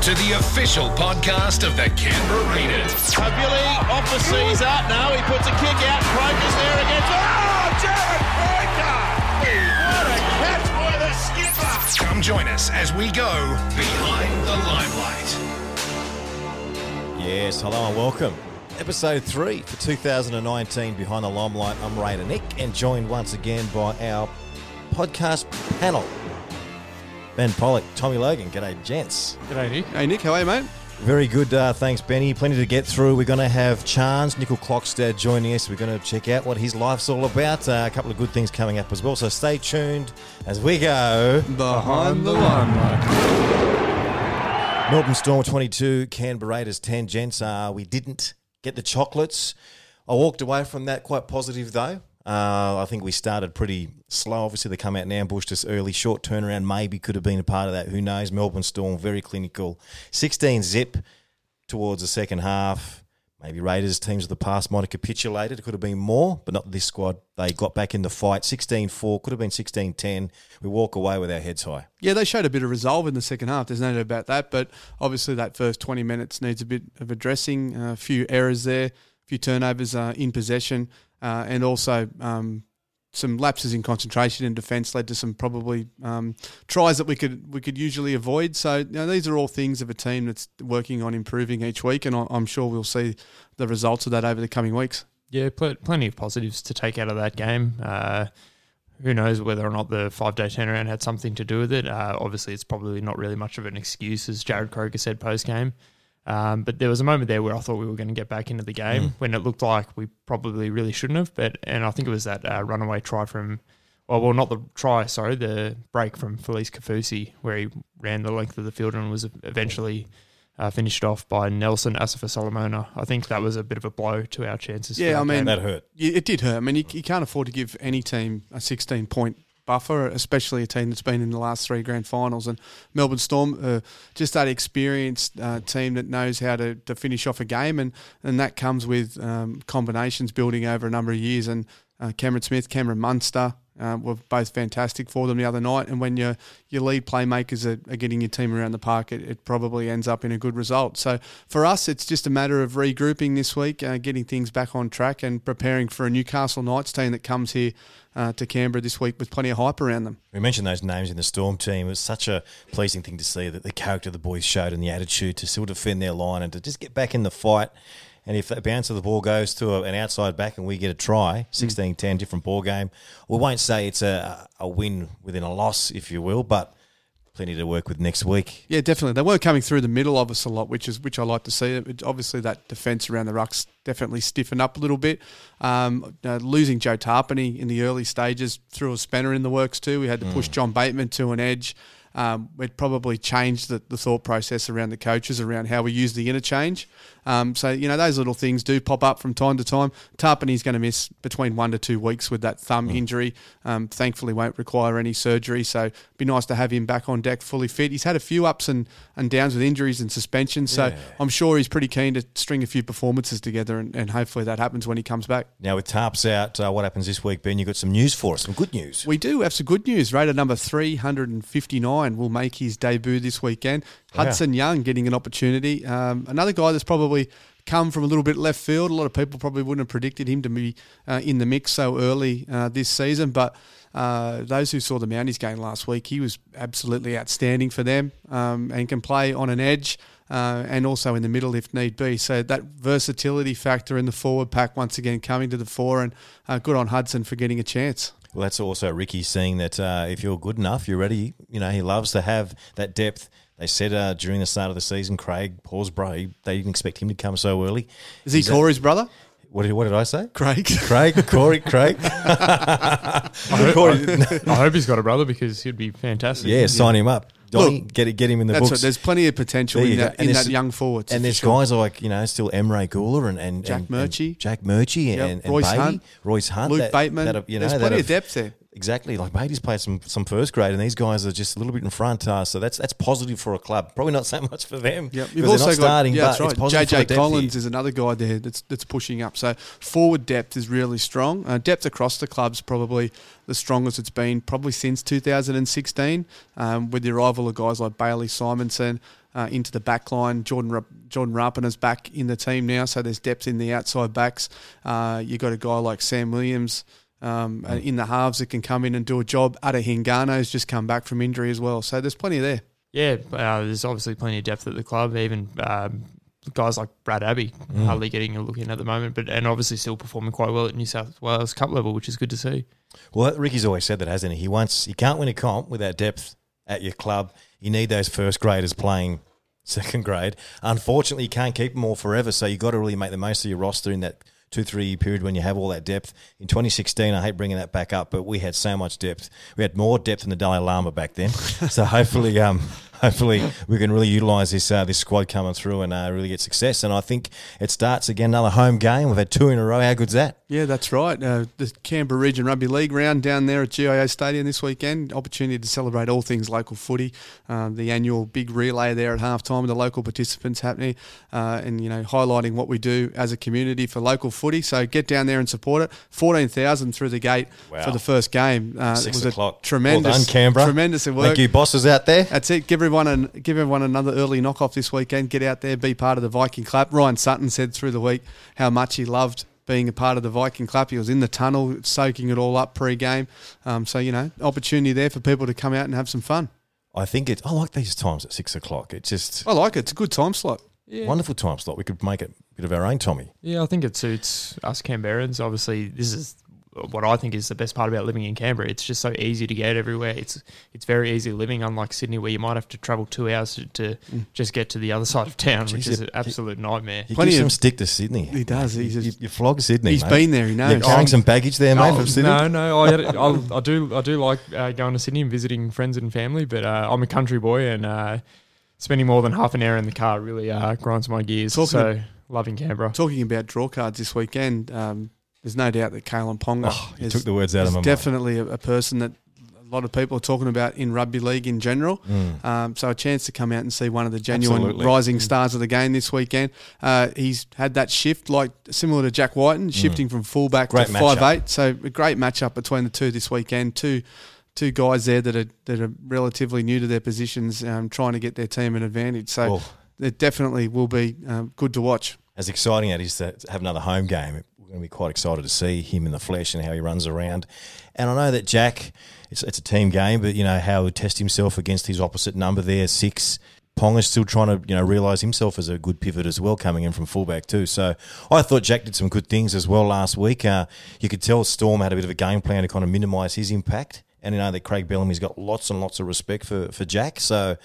to the official podcast of the Canberra Raiders. Huguley off the Sezer. Now he puts a kick out. Croker's there against. Oh, Jarrod Croker! What a catch by the skipper! Come join us as we go behind the limelight. Yes, hello and welcome. Episode 3 for 2019 Behind the Limelight. I'm Raider Nick and joined once again by our podcast panel. Ben Pollock, Tommy Logan. G'day, gents. G'day, Nick. Hey Nick, how are you, mate? Very good, uh, thanks, Benny. Plenty to get through. We're going to have Charnze, Nickel Clockstead joining us. We're going to check out what his life's all about. Uh, a couple of good things coming up as well. So stay tuned as we go. Behind the limelight. Melbourne Storm 22, Canberra Raiders 10. Gents, uh, we didn't get the chocolates. I walked away from that quite positive, though. Uh, I think we started pretty slow. Obviously, they come out and ambushed us early. Short turnaround maybe could have been a part of that. Who knows? Melbourne Storm, very clinical. 16 zip towards the second half. Maybe Raiders teams of the past might have capitulated. It could have been more, but not this squad. They got back in the fight. 16 4, could have been 16 10. We walk away with our heads high. Yeah, they showed a bit of resolve in the second half. There's no doubt about that. But obviously, that first 20 minutes needs a bit of addressing. A few errors there, a few turnovers uh, in possession, uh, and also um, some lapses in concentration and defence led to some probably um, tries that we could we could usually avoid. So you know, these are all things of a team that's working on improving each week, and I'm sure we'll see the results of that over the coming weeks. Yeah, pl- plenty of positives to take out of that game. Uh, who knows whether or not the five day turnaround had something to do with it? Uh, obviously, it's probably not really much of an excuse, as Jarrod Croker said post game. Um, but there was a moment there where I thought we were going to get back into the game when it looked like we probably really shouldn't have. But and I think it was that uh, runaway try from, well, well, not the try, sorry, the break from Felise Kaufusi where he ran the length of the field and was eventually uh, finished off by Nelson Asofa-Solomona. I think that was a bit of a blow to our chances. Yeah, I mean- game. That hurt. Yeah, it did hurt. I mean, you, you can't afford to give any team a 16 point buffer, especially a team that's been in the last three grand finals. And Melbourne Storm, uh, just that experienced uh, team that knows how to, to finish off a game, and, and that comes with um, combinations building over a number of years. And uh, Cameron Smith, Cameron Munster. Uh, were both fantastic for them the other night, and when your your lead playmakers are, are getting your team around the park, it, it probably ends up in a good result. So for us, it's just a matter of regrouping this week, uh, getting things back on track, and preparing for a Newcastle Knights team that comes here uh, to Canberra this week with plenty of hype around them. We mentioned those names in the Storm team. It was such a pleasing thing to see that the character the boys showed and the attitude to still defend their line and to just get back in the fight. And if that bounce of the ball goes to a, an outside back and we get a try, 16 10, different ball game, we won't say it's a, a win within a loss, if you will, but plenty to work with next week. Yeah, definitely. They were coming through the middle of us a lot, which is which I like to see. It, obviously, that defence around the rucks definitely stiffened up a little bit. Um, uh, losing Joe Tapine in the early stages threw a spanner in the works too. We had to push John Bateman to an edge. Um, it probably changed the, the thought process around the coaches around how we use the interchange. Um, so you know those little things do pop up from time to time. Tapine's going to miss between one to two weeks with that thumb injury. Um, thankfully, won't require any surgery. So it'd be nice to have him back on deck fully fit. He's had a few ups and, and downs with injuries and suspensions. So Yeah. I'm sure he's pretty keen to string a few performances together, and, and hopefully that happens when he comes back. Now, with Tarps out, uh, what happens this week, Ben? You've got some news for us, some good news. We do have some good news. Raider number 359 will make his debut this weekend. Hudson Young getting an opportunity. Um, another guy that's probably come from a little bit left field. A lot of people probably wouldn't have predicted him to be uh, in the mix so early uh, this season, but uh, those who saw the Mounties game last week, he was absolutely outstanding for them um, and can play on an edge. Uh, and also in the middle if need be. So that versatility factor in the forward pack once again coming to the fore, and uh, good on Hudson for getting a chance. Well, that's also Ricky seeing that uh, if you're good enough, you're ready. You know, he loves to have that depth. They said uh, during the start of the season, Craig Horsburgh, they didn't expect him to come so early. Is he He's a- Corey's brother? What did, what did I say? Craig. Craig, Corey, Craig. I, hope, I, I hope he's got a brother because he'd be fantastic. Yeah, sign him up. Donny, Look, get it, get him in the books. right. There's plenty of potential in that, in that young forward. and there's guys like you know still Emre Guler and and Jack Murchie. Jack Murchie Yep. and, and Royce Baby, Hunt. Royce Hunt, Luke that- Bateman. that you know, there's plenty of depth there. Exactly. Like Beatty's played some some first grade, and these guys are just a little bit in front. Uh, so that's that's positive for a club. Probably not so much for them. Yep. You've they're also not got starting, yeah, that's right. positive for the JJ Collins is another guy there that's that's pushing up. So forward depth is really strong. Uh, depth across the club's probably the strongest it's been probably since 2016, um, with the arrival of guys like Bailey Simonsson. Uh, into the back line, Jordan Jordan Rapana's back in the team now, so there's depth in the outside backs. Uh, you got a guy like Sam Williams um, in the halves that can come in and do a job. Ata Hingano's just come back from injury as well, so there's plenty there. Yeah, uh, there's obviously plenty of depth at the club. Even um, guys like Brad Abbey Mm. hardly getting a look in at the moment, but and obviously still performing quite well at New South Wales Cup level, which is good to see. Well, Ricky's always said that, hasn't he? He wants you can't win a comp without depth at your club. You need those first graders playing second grade. Unfortunately, you can't keep them all forever, so you've got to really make the most of your roster in that two three year period when you have all that depth. In 2016, I hate bringing that back up, but we had so much depth. We had more depth than the Dalai Lama back then. so hopefully, um, hopefully we can really utilise this uh, this squad coming through and uh, really get success. And I think it starts again another home game. We've had two in a row. How good's that? Yeah, that's right. Uh, the Canberra Region Rugby League round down there at GIO Stadium this weekend. Opportunity to celebrate all things local footy. Um, the annual big relay there at halftime with the local participants happening, uh, and you know highlighting what we do as a community for local footy. So get down there and support it. Fourteen thousand through the gate Wow. for the first game. Uh, Six it was o'clock. a tremendous, Well done, Canberra. tremendous work. Thank you, bosses out there. That's it. Give everyone an, give everyone another early knock off this weekend. Get out there, be part of the Viking clap. Ryan Sutton said through the week how much he loved being a part of the Viking clap. He was in the tunnel, soaking it all up pre-game. Um, so you know, opportunity there for people to come out and have some fun. I think it's. I like these times at six o'clock. It's just I like it. It's a good time slot. Yeah. wonderful time slot. We could make it a bit of our own, Tommy. Yeah, I think it suits us Canberrans. Obviously, this is what I think is the best part about living in Canberra. It's just so easy to get everywhere. It's it's very easy living, unlike Sydney, where you might have to travel two hours to, to just get to the other side of town, which Jeez, is it- an absolute nightmare. He Plenty gives of- some stick to Sydney. He does. He's you, you flog Sydney. He's mate. been there. He knows. You're carrying some baggage there, mate, Oh, from Sydney. No, no, I, I, I do, I do like uh, going to Sydney and visiting friends and family, but uh, I'm a country boy, and uh, spending more than half an hour in the car really uh, grinds my gears. Talking so loving Canberra. Talking about draw cards this weekend, um, there's no doubt that Kalyn Ponga Oh, is, took the words out of my definitely a, a person that a lot of people are talking about in rugby league in general. Mm. Um, so a chance to come out and see one of the genuine Absolutely. rising Mm. stars of the game this weekend. Uh, he's had that shift, like similar to Jack Wighton, shifting from fullback Mm. Great to five eight. So a great matchup between the two this weekend. Two two guys there that are that are relatively new to their positions, um, trying to get their team an advantage. So Well, it definitely will be um, good to watch. as exciting as it is to have another home game, we're going to be quite excited to see him in the flesh and how he runs around. And I know that Jack, it's, it's a team game, but you know how he test himself against his opposite number there, six. Pong is still trying to, you know, realise himself as a good pivot as well, coming in from fullback too. So I thought Jack did some good things as well last week. Uh, you could tell Storm had a bit of a game plan to kind of minimise his impact, and you know that Craig Bellamy's got lots and lots of respect for for Jack. So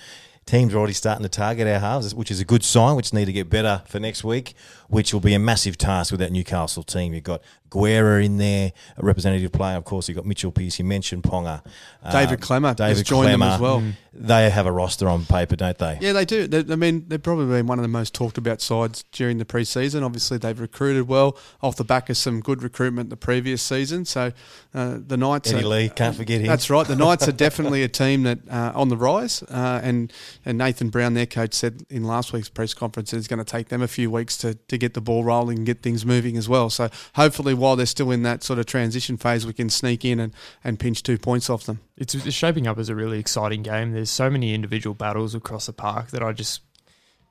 teams are already starting to target our halves, which is a good sign. Which need to get better for next week, which will be a massive task with that Newcastle team. You've got Guerra in there, a representative player, of course. You've got Mitchell Pearce. You mentioned Ponga, David Klemmer has David joined them as well. They have a roster on paper, don't they? Yeah, they do. They, I mean, they've probably been one of the most talked about sides during the preseason. Obviously, they've recruited well off the back of some good recruitment the previous season. So uh, the Knights, Eddie are, Lee, can't forget him. That's right. The Knights are definitely a team that uh, on the rise. Uh, and and Nathan Brown, their coach, said in last week's press conference that it's going to take them a few weeks to, to get the ball rolling and get things moving as well. So hopefully, while they're still in that sort of transition phase, we can sneak in and, and pinch two points off them. It's, it's shaping up as a really exciting game. There's so many individual battles across the park that I just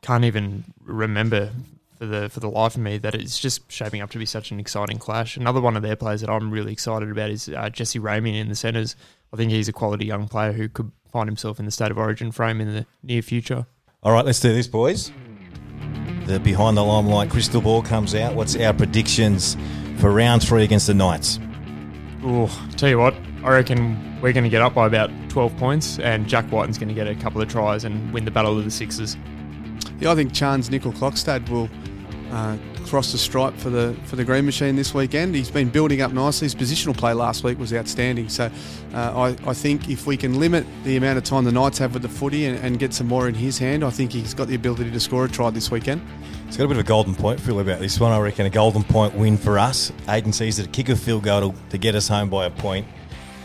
can't even remember for the for the life of me that it's just shaping up to be such an exciting clash. Another one of their players that I'm really excited about is uh, Jesse Ramien in the centres. I think he's a quality young player who could find himself in the state of origin frame in the near future. All right, let's do this, boys. The behind the limelight crystal ball comes out. What's our predictions for round three against the Knights? Ooh, tell you what, I reckon we're going to get up by about 12 points, and Jack Wighton's going to get a couple of tries and win the battle of the sixes. Yeah, I think Charnze Nicoll-Klokstad will uh, cross the stripe for the for the Green Machine this weekend. He's been building up nicely. His positional play last week was outstanding. So uh, I, I think if we can limit the amount of time the Knights have with the footy and, and get some more in his hand, I think he's got the ability to score a try this weekend. It's got a bit of a golden point feel about this one. I reckon a golden point win for us. Aidan Sezer kick a field goal to, to get us home by a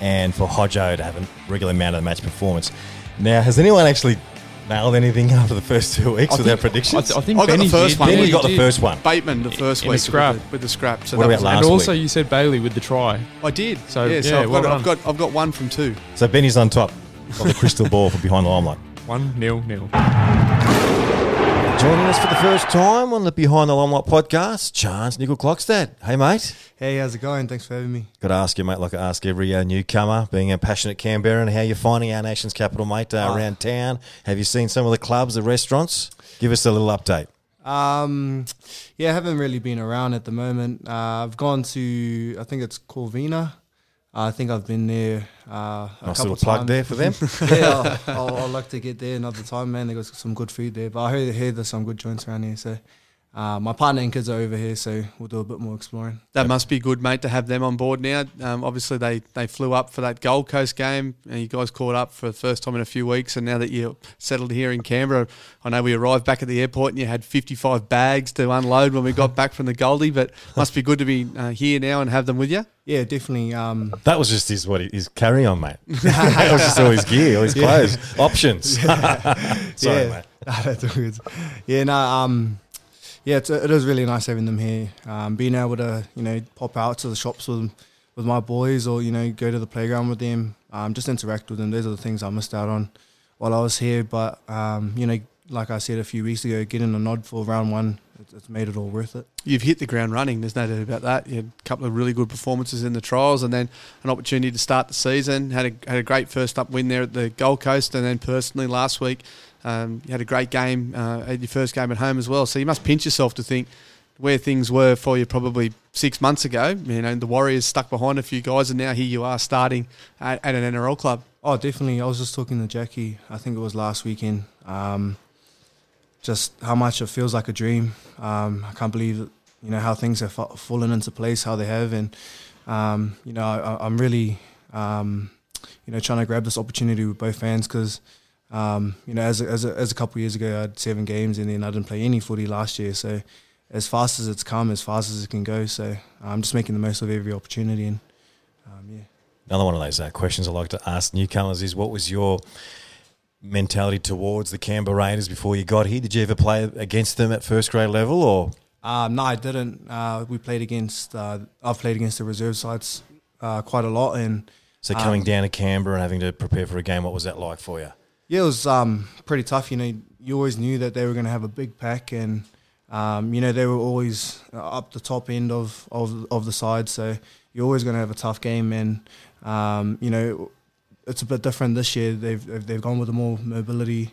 and for Hodjo to have a regular amount of the match performance. Now, has anyone actually nailed anything after the first two weeks with their predictions? I, th- I think I got the Benny first did. one. Benny Benny got the did. first one. Bateman the first in the week scrap. With, the, with the scrap. So What that about was- last And also, week? you said Bailey with the try. I did. So, yeah, so yeah, I've, well got, I've done. got I've got one from two. So Benny's on top of the crystal ball for behind the limelight. One nil nil. Joining us for the first time on the Behind the Limelight podcast, Charnze Nicoll-Klokstad. Hey, mate. Hey, how's it going? Thanks for having me. Got to ask you, mate, like I ask every uh, newcomer, being a passionate Canberra, and how you're finding our nation's capital, mate, uh, Ah. around town. Have you seen some of the clubs, the restaurants? Give us a little update. Um, yeah, I haven't really been around at the moment. Uh, I've gone to, I think it's Corvina. I think I've been there uh, a Nice couple little plug there for them. yeah, I'll, I'll, I'll like to get there another time, man. They got some good food there. But I heard there's some good joints around here. So uh, my partner and kids are over here, so we'll do a bit more exploring. That must be good, mate, to have them on board now. Um, obviously, they, they flew up for that Gold Coast game, and you guys caught up for the first time in a few weeks. And now that you're settled here in Canberra, I know we arrived back at the airport and you had 55 bags to unload when we got back from the Goldie, but must be good to be uh, here now and have them with you. Yeah, definitely. Um, That was just his what his carry on, mate. that was just all his gear, all his clothes, options. Sorry, yeah. mate. That's all good. Yeah, no, um, yeah, it's, it is really nice having them here. Um, being able to, you know, pop out to the shops with with my boys, or you know, go to the playground with them, um, just interact with them. Those are the things I missed out on while I was here. But um, you know, like I said a few weeks ago, getting a nod for round one, it's, it's made it all worth it. You've hit the ground running. There's no doubt about that. You had a couple of really good performances in the trials, and then an opportunity to start the season. Had a had a great first up win there at the Gold Coast, and then personally last week, um, you had a great game uh, at your first game at home as well. So you must pinch yourself to think where things were for you probably six months ago. You know, the Warriors stuck behind a few guys, and now here you are starting at, at an NRL club. Oh, definitely. I was just talking to Jackie. I think it was last weekend. Um, just how much it feels like a dream. Um, I can't believe you know how things have fallen into place, how they have, and um, you know I, I'm really um, you know trying to grab this opportunity with both fans because um, you know as a, as a, as a couple of years ago I had seven games and then I didn't play any footy last year. So as fast as it's come, as fast as it can go. So I'm just making the most of every opportunity and um, yeah. Another one of those uh, questions I like to ask newcomers is what was your mentality towards the Canberra Raiders before you got here? Did you ever play against them at first grade level or Um, no, I didn't. Uh, we played against. Uh, I've played against the reserve sides uh, quite a lot, and so coming Um, down to Canberra and having to prepare for a game, what was that like for you? Yeah, it was um, pretty tough. You know, you always knew that they were going to have a big pack, and um, you know they were always up the top end of of, of the side. So you're always going to have a tough game, and um, you know it's a bit different this year. They've they've, gone with a more mobility,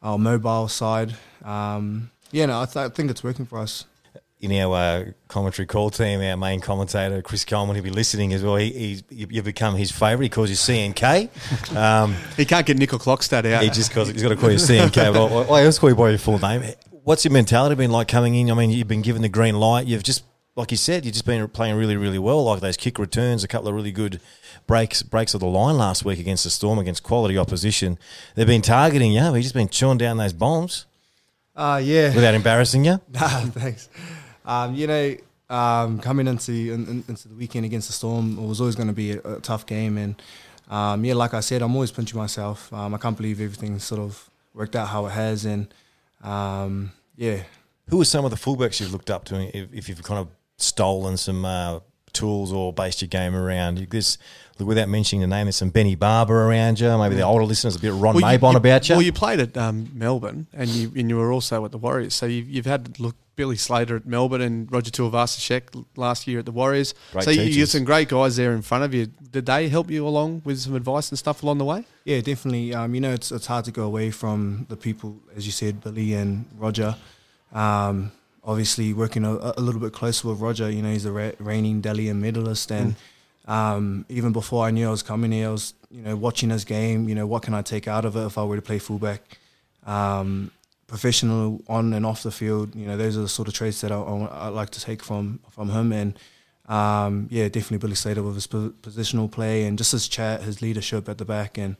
uh, mobile side. Um, yeah, no, I, th- I think it's working for us. In our uh, commentary call team, our main commentator Chris Coleman, he'll be listening as well. He, he's, you've become his favourite. He calls you CNK. Um, He can't get Nicoll-Klokstad out. he just calls, he's got to call you CNK. But I, I always call you by your full name. What's your mentality been like coming in? I mean, you've been given the green light. You've just, like you said, you've just been playing really, really well. Like those kick returns, a couple of really good breaks breaks of the line last week against the Storm, against quality opposition. They've been targeting you. You've just been chewing down those bombs Uh, yeah. without embarrassing you. Nah, thanks. Um, you know, um, coming into in, in- into the weekend against the Storm, it was always going to be a, a tough game, and um, yeah, like I said, I'm always pinching myself. Um, I can't believe everything sort of worked out how it has, and um, yeah, Who are some of the fullbacks you've looked up to if, if you've kind of stolen some uh, tools or based your game around? You- This, without mentioning the name, there's some Benny Barba around you. Maybe the older listeners a bit of Ron Well, Maybon about you. Well, you played at um, Melbourne, and you and you were also at the Warriors. So you've, you've had to look Billy Slater at Melbourne and Roger Tuivasa-Sheck last year at the Warriors. Great so you, you teachers. got some great guys there in front of you. Did they help you along with some advice and stuff along the way? yeah, definitely. Um, you know, it's it's hard to go away from the people, as you said, Billy and Roger. Um, obviously, working a, a little bit closer with Roger. You know, he's a re- reigning Dally M medalist, and um, even before I knew I was coming here, I was you know watching his game. You know, what can I take out of it if I were to play fullback? Um, professional on and off the field. You know, those are the sort of traits that I, I, I like to take from from him. And um, yeah, definitely Billy Slater with his po- positional play and just his chat, his leadership at the back, and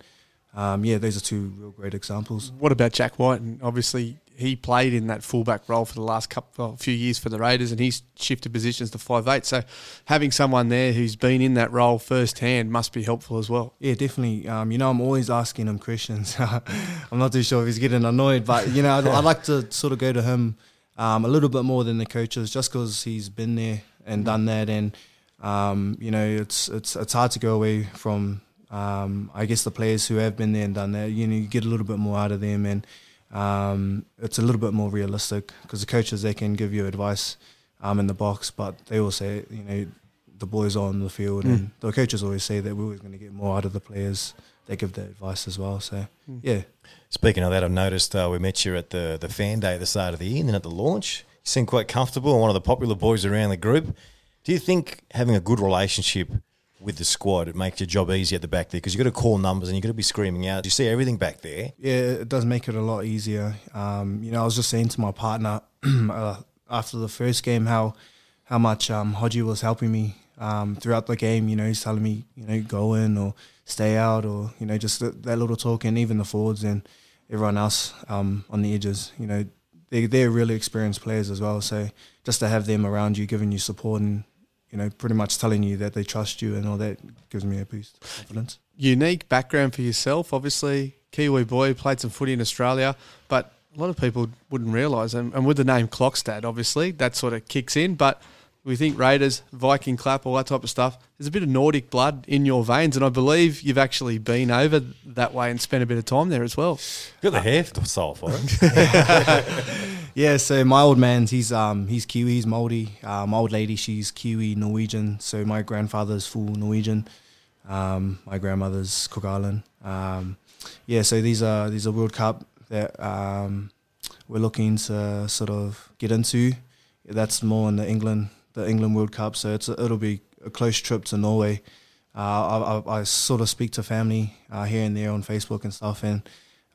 um, yeah, those are two real great examples. What about Jack White? And obviously, he played in that fullback role for the last couple well, few years for the Raiders, and he's shifted positions to five eight. So having someone there who's been in that role firsthand must be helpful as well. Yeah, definitely. Um, you know, I'm always asking him questions. I'm not too sure if he's getting annoyed, but you know, I'd, I'd like to sort of go to him um, a little bit more than the coaches, just because he's been there and done that, and um, you know, it's it's it's hard to go away from. Um, I guess the players who have been there and done that, you know, you get a little bit more out of them, and um, it's a little bit more realistic because the coaches they can give you advice um, in the box, but they will say, you know, the boys are on the field, and the coaches always say that we're always going to get more out of the players. They give that advice as well. So yeah, Speaking of that, I've noticed uh, we met you at the, the fan day at the start of the year and then at the launch. You seem quite comfortable and one of the popular boys around the group. Do you think having a good relationship with the squad, it makes your job easier at the back there? Because you've got to call numbers and you've got to be screaming out. You see everything back there. yeah, it does make it a lot easier. Um, you know, I was just saying to my partner uh, after the first game how how much um, Hodgie was helping me um, throughout the game. You know, he's telling me, you know, go in or stay out, or you know, just that, that little talk, and even the forwards and everyone else um, on the edges. You know, they they're really experienced players as well. So just to have them around you, giving you support and you know, pretty much telling you that they trust you and all that gives me a boost of confidence. Unique background for yourself, obviously. Kiwi boy, played some footy in Australia, but a lot of people wouldn't realise, and, and with the name Klokstad, obviously, that sort of kicks in. But we think Raiders, Viking clap, all that type of stuff. There's a bit of Nordic blood in your veins, and I believe you've actually been over that way and spent a bit of time there as well. You've got the hair to soul for it. Yeah, so my old man's he's um he's Kiwi, he's Maori. Uh, my old lady she's Kiwi Norwegian. So my grandfather's full Norwegian. Um, my grandmother's Cook Island. Um, yeah, so these are these are World Cup that um, we're looking to sort of get into. That's more in the England the England World Cup. So it's a, it'll be a close trip to Norway. Uh, I, I, I sort of speak to family uh, here and there on Facebook and stuff, and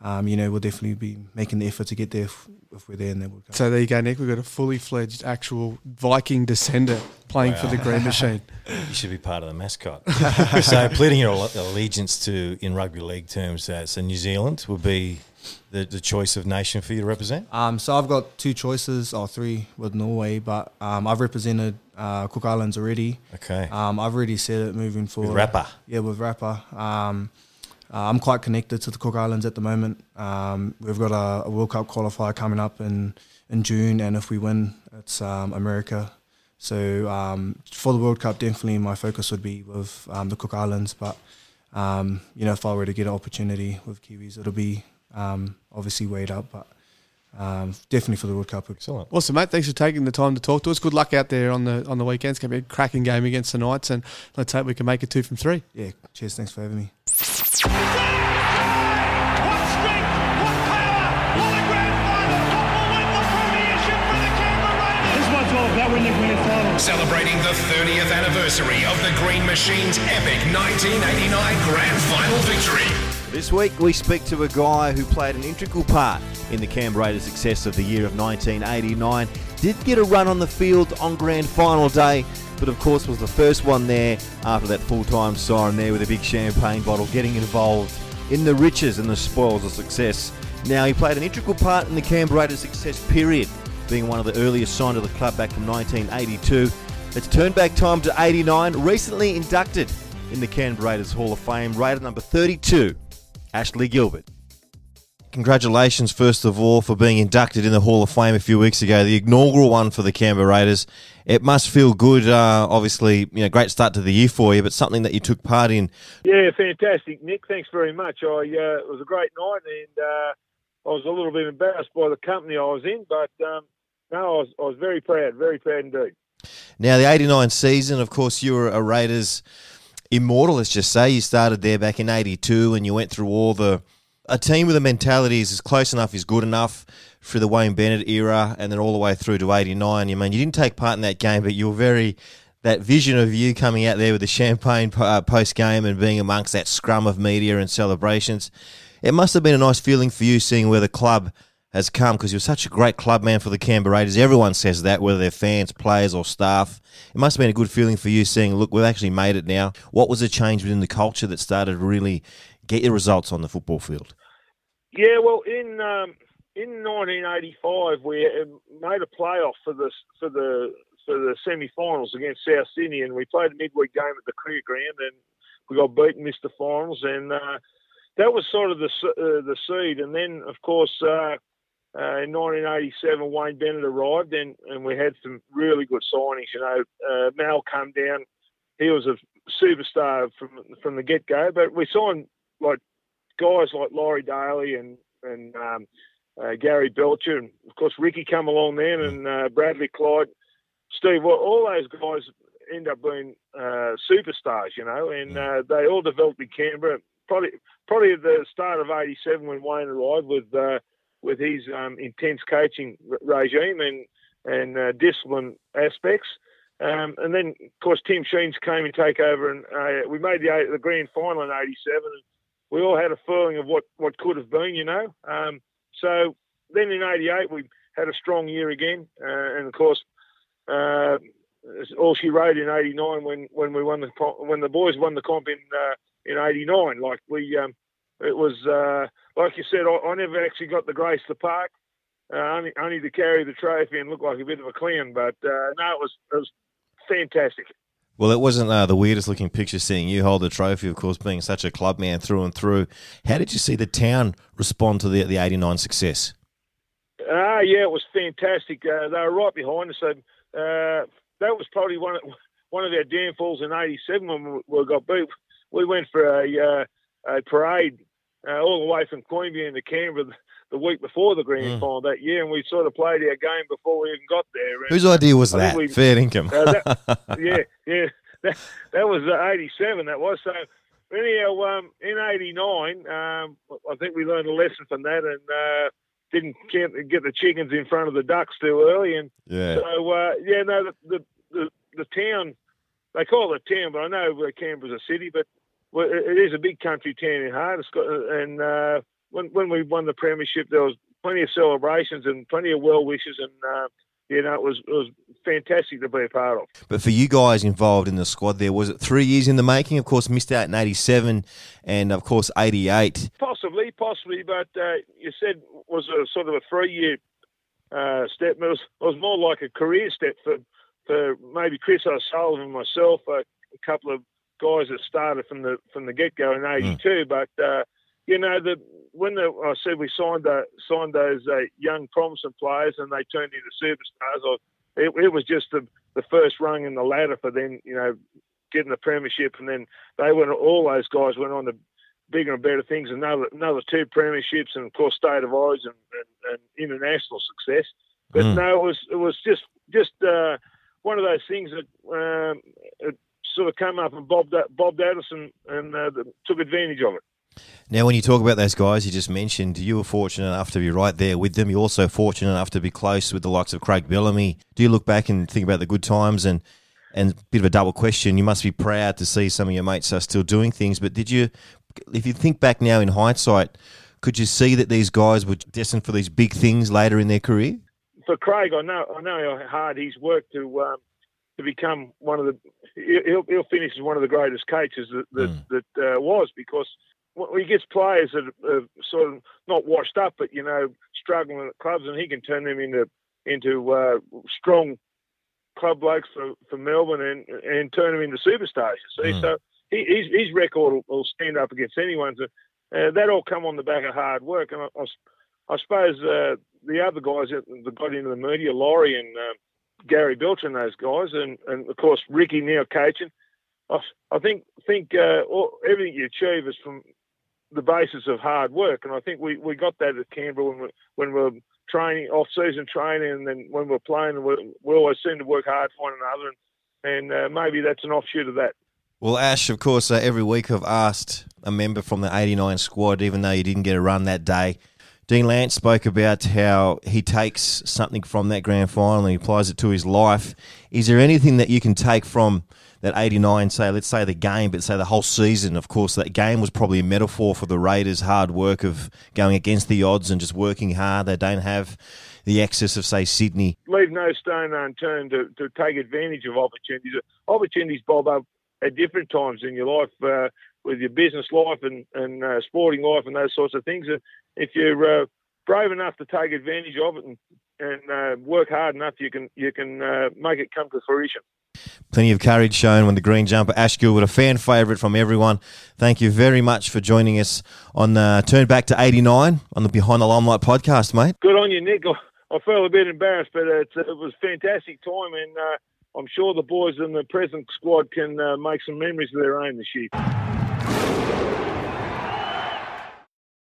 um, you know we'll definitely be making the effort to get there if, if we're there in that World Cup. So there you go, Nick. We've got a fully fledged actual Viking descendant playing for the Green Machine. You should be part of the mascot. so, pleading your allegiance to, in rugby league terms, uh, so New Zealand would be the, the choice of nation for you to represent? Um, so I've got two choices or three with Norway, but um, I've represented uh, Cook Islands already. Okay. Um, I've already said it moving forward. With Rapper. Yeah, with Rapper. Uh, I'm quite connected to the Cook Islands at the moment. Um, we've got a, a World Cup qualifier coming up in, in June, and if we win, it's um, America. So um, for the World Cup, definitely my focus would be with um, the Cook Islands. But um, you know, if I were to get an opportunity with Kiwis, it'll be um, obviously weighed up, but um, definitely for the World Cup. Excellent. Awesome, mate. Thanks for taking the time to talk to us. Good luck out there on the on the weekends. It's going to be a cracking game against the Knights, and let's hope we can make it two from three. Yeah, cheers. Thanks for having me. Celebrating the 30th anniversary of the Green Machine's epic 1989 Grand Final victory. This week we speak to a guy who played an integral part in the Canberra Raiders' success of the year of 1989. Did get a run on the field on grand final day, but of course was the first one there after that full-time siren there with a big champagne bottle getting involved in the riches and the spoils of success. Now he played an integral part in the Canberra success period, being one of the earliest signed to the club back from 1982. It's turned back time to 89, recently inducted in the Canberra Raiders Hall of Fame, Raider number 32, Ashley Gilbert. Congratulations, first of all, for being inducted in the Hall of Fame a few weeks ago, the inaugural one for the Canberra Raiders. It must feel good, uh, obviously, you know, great start to the year for you, but something that you took part in. Yeah, fantastic, Nick. Thanks very much. I uh, it was a great night, and uh, I was a little bit embarrassed by the company I was in, but um, no, I was, I was very proud, very proud indeed. Now, the 89 season, of course, you were a Raiders immortal, let's just say. You started there back in 82 and you went through all the. A team with a mentality is as close enough is good enough for the Wayne Bennett era and then all the way through to 89. You mean, you didn't take part in that game, but you were very. That vision of you coming out there with the champagne uh, post game and being amongst that scrum of media and celebrations, it must have been a nice feeling for you seeing where the club has come because you're such a great club man for the Canberra Raiders. Everyone says that, whether they're fans, players, or staff. It must have been a good feeling for you seeing, look, we've actually made it now. What was the change within the culture that started to really get your results on the football field? Yeah, well, in um, in 1985 we uh, made a playoff for the for the for the semi-finals against South Sydney, and we played a midweek game at the cricket ground, and we got beaten, missed the finals, and uh, that was sort of the uh, the seed. And then, of course, uh, uh, in 1987, Wayne Bennett arrived, and, and we had some really good signings. You know, uh, Mal come down; he was a superstar from from the get go. But we signed like guys like Laurie Daley and and um, uh, Gary Belcher, and of course Ricky come along then, and uh, Bradley Clyde, Steve. Well, all those guys end up being uh, superstars, you know, and uh, they all developed in Canberra. Probably, probably at the start of '87 when Wayne arrived with uh, with his um, intense coaching regime and and uh, discipline aspects. Um, and then, of course, Tim Sheens came and take over, and uh, we made the the grand final in '87. We all had a feeling of what, what could have been, you know. Um, so then in '88 we had a strong year again, uh, and of course, uh, all she wrote in '89 when, when we won the when the boys won the comp in uh, in '89. Like we, um, it was uh, like you said, I, I, never actually got the grace to park. Uh, only, only to carry the trophy and look like a bit of a clown, but uh, no, it was it was fantastic. Well, it wasn't uh, the weirdest looking picture seeing you hold the trophy, of course, being such a club man through and through. How did you see the town respond to the the '89 success? Ah, uh, yeah, it was fantastic. Uh, they were right behind us. Uh, that was probably one of, one of our downfalls in '87 when we, we, got beat. We went for a, uh, a parade uh, all the way from Queanbeyan to Canberra the week before the grand mm. final that year, and we sort of played our game before we even got there. And Whose idea was that? We, Fair income. uh, that, yeah, yeah, that, that was '87. That was so. Anyhow, um, in '89, um, I think we learned a lesson from that, and uh, didn't get the chickens in front of the ducks too early. And yeah. so, uh, yeah, no, the, the, the the town they call it a town, but I know where Canberra's a city, but it is a big country town in heart. It's got, and uh, when when we won the premiership, there was plenty of celebrations and plenty of well wishes, and uh, you know it was it was fantastic to be a part of. But for you guys involved in the squad, there was it three years in the making. Of course, missed out in '87, and of course '88. Possibly, possibly, but uh, you said was a sort of a three-year uh, step. It was, it was more like a career step for for maybe Chris O'Sullivan and myself, a, a couple of guys that started from the from the get go in '82, mm. but. Uh, you know, the when the, I said we signed signed those uh, young promising players and they turned into superstars, I, it, it, was just the, the first rung in the ladder for them, you know, getting the premiership, and then they went. All those guys went on to bigger and better things. Another another two premierships, and of course, state of origin and, and, and international success. But mm. no, it was it was just just uh, one of those things that um, it of came up and bobbed bobbed at us and, and uh, took advantage of it. Now, when you talk about those guys you just mentioned, you were fortunate enough to be right there with them. You're also fortunate enough to be close with the likes of Craig Bellamy. Do you look back and think about the good times and and a bit of a double question? You must be proud to see some of your mates are still doing things. But did you, if you think back now in hindsight, could you see that these guys were destined for these big things later in their career? For Craig, I know I know how hard he's worked to um, to become one of the. He'll, he'll finish as one of the greatest coaches that that, mm. that uh, was because he gets players that are sort of not washed up, but you know, struggling at clubs, and he can turn them into into uh, strong club blokes for, for Melbourne and and turn them into superstars. You see, mm. so he, his, his record will, will, stand up against anyone's. Uh, that all come on the back of hard work, and I, I, I suppose uh, the other guys that got into the media, Laurie and uh, Gary Belcher and those guys, and, and of course Ricky now coaching. I, I think think uh, all, everything you achieve is from the basis of hard work. And I think we, we got that at Canberra when we when we were training off season training, and then when we are playing, we, we always seem to work hard for one another, and, and uh, maybe that's an offshoot of that. Well, Ash, of course, uh, every week I've asked a member from the 89 squad, even though you didn't get a run that day. Dean Lance spoke about how he takes something from that grand final and he applies it to his life. Is there anything that you can take from that 89, say, let's say the game, but say the whole season. Of course, that game was probably a metaphor for the Raiders' hard work of going against the odds and just working hard. They don't have the excess of, say, Sydney. Leave no stone unturned to, to take advantage of opportunities. Opportunities bob up at different times in your life, uh, with your business life and, and uh, sporting life and those sorts of things. And if you're uh, brave enough to take advantage of it and, and uh, work hard enough, you can you can uh, make it come to fruition. Plenty of courage shown when the green jumper, Ash Gilbert, a fan favourite from everyone. Thank you very much for joining us on uh, Turn Back to 89 on the Behind the Limelight podcast, mate. Good on you, Nick. I felt a bit embarrassed, but it was a fantastic time, and uh, I'm sure the boys in the present squad can uh, make some memories of their own this year.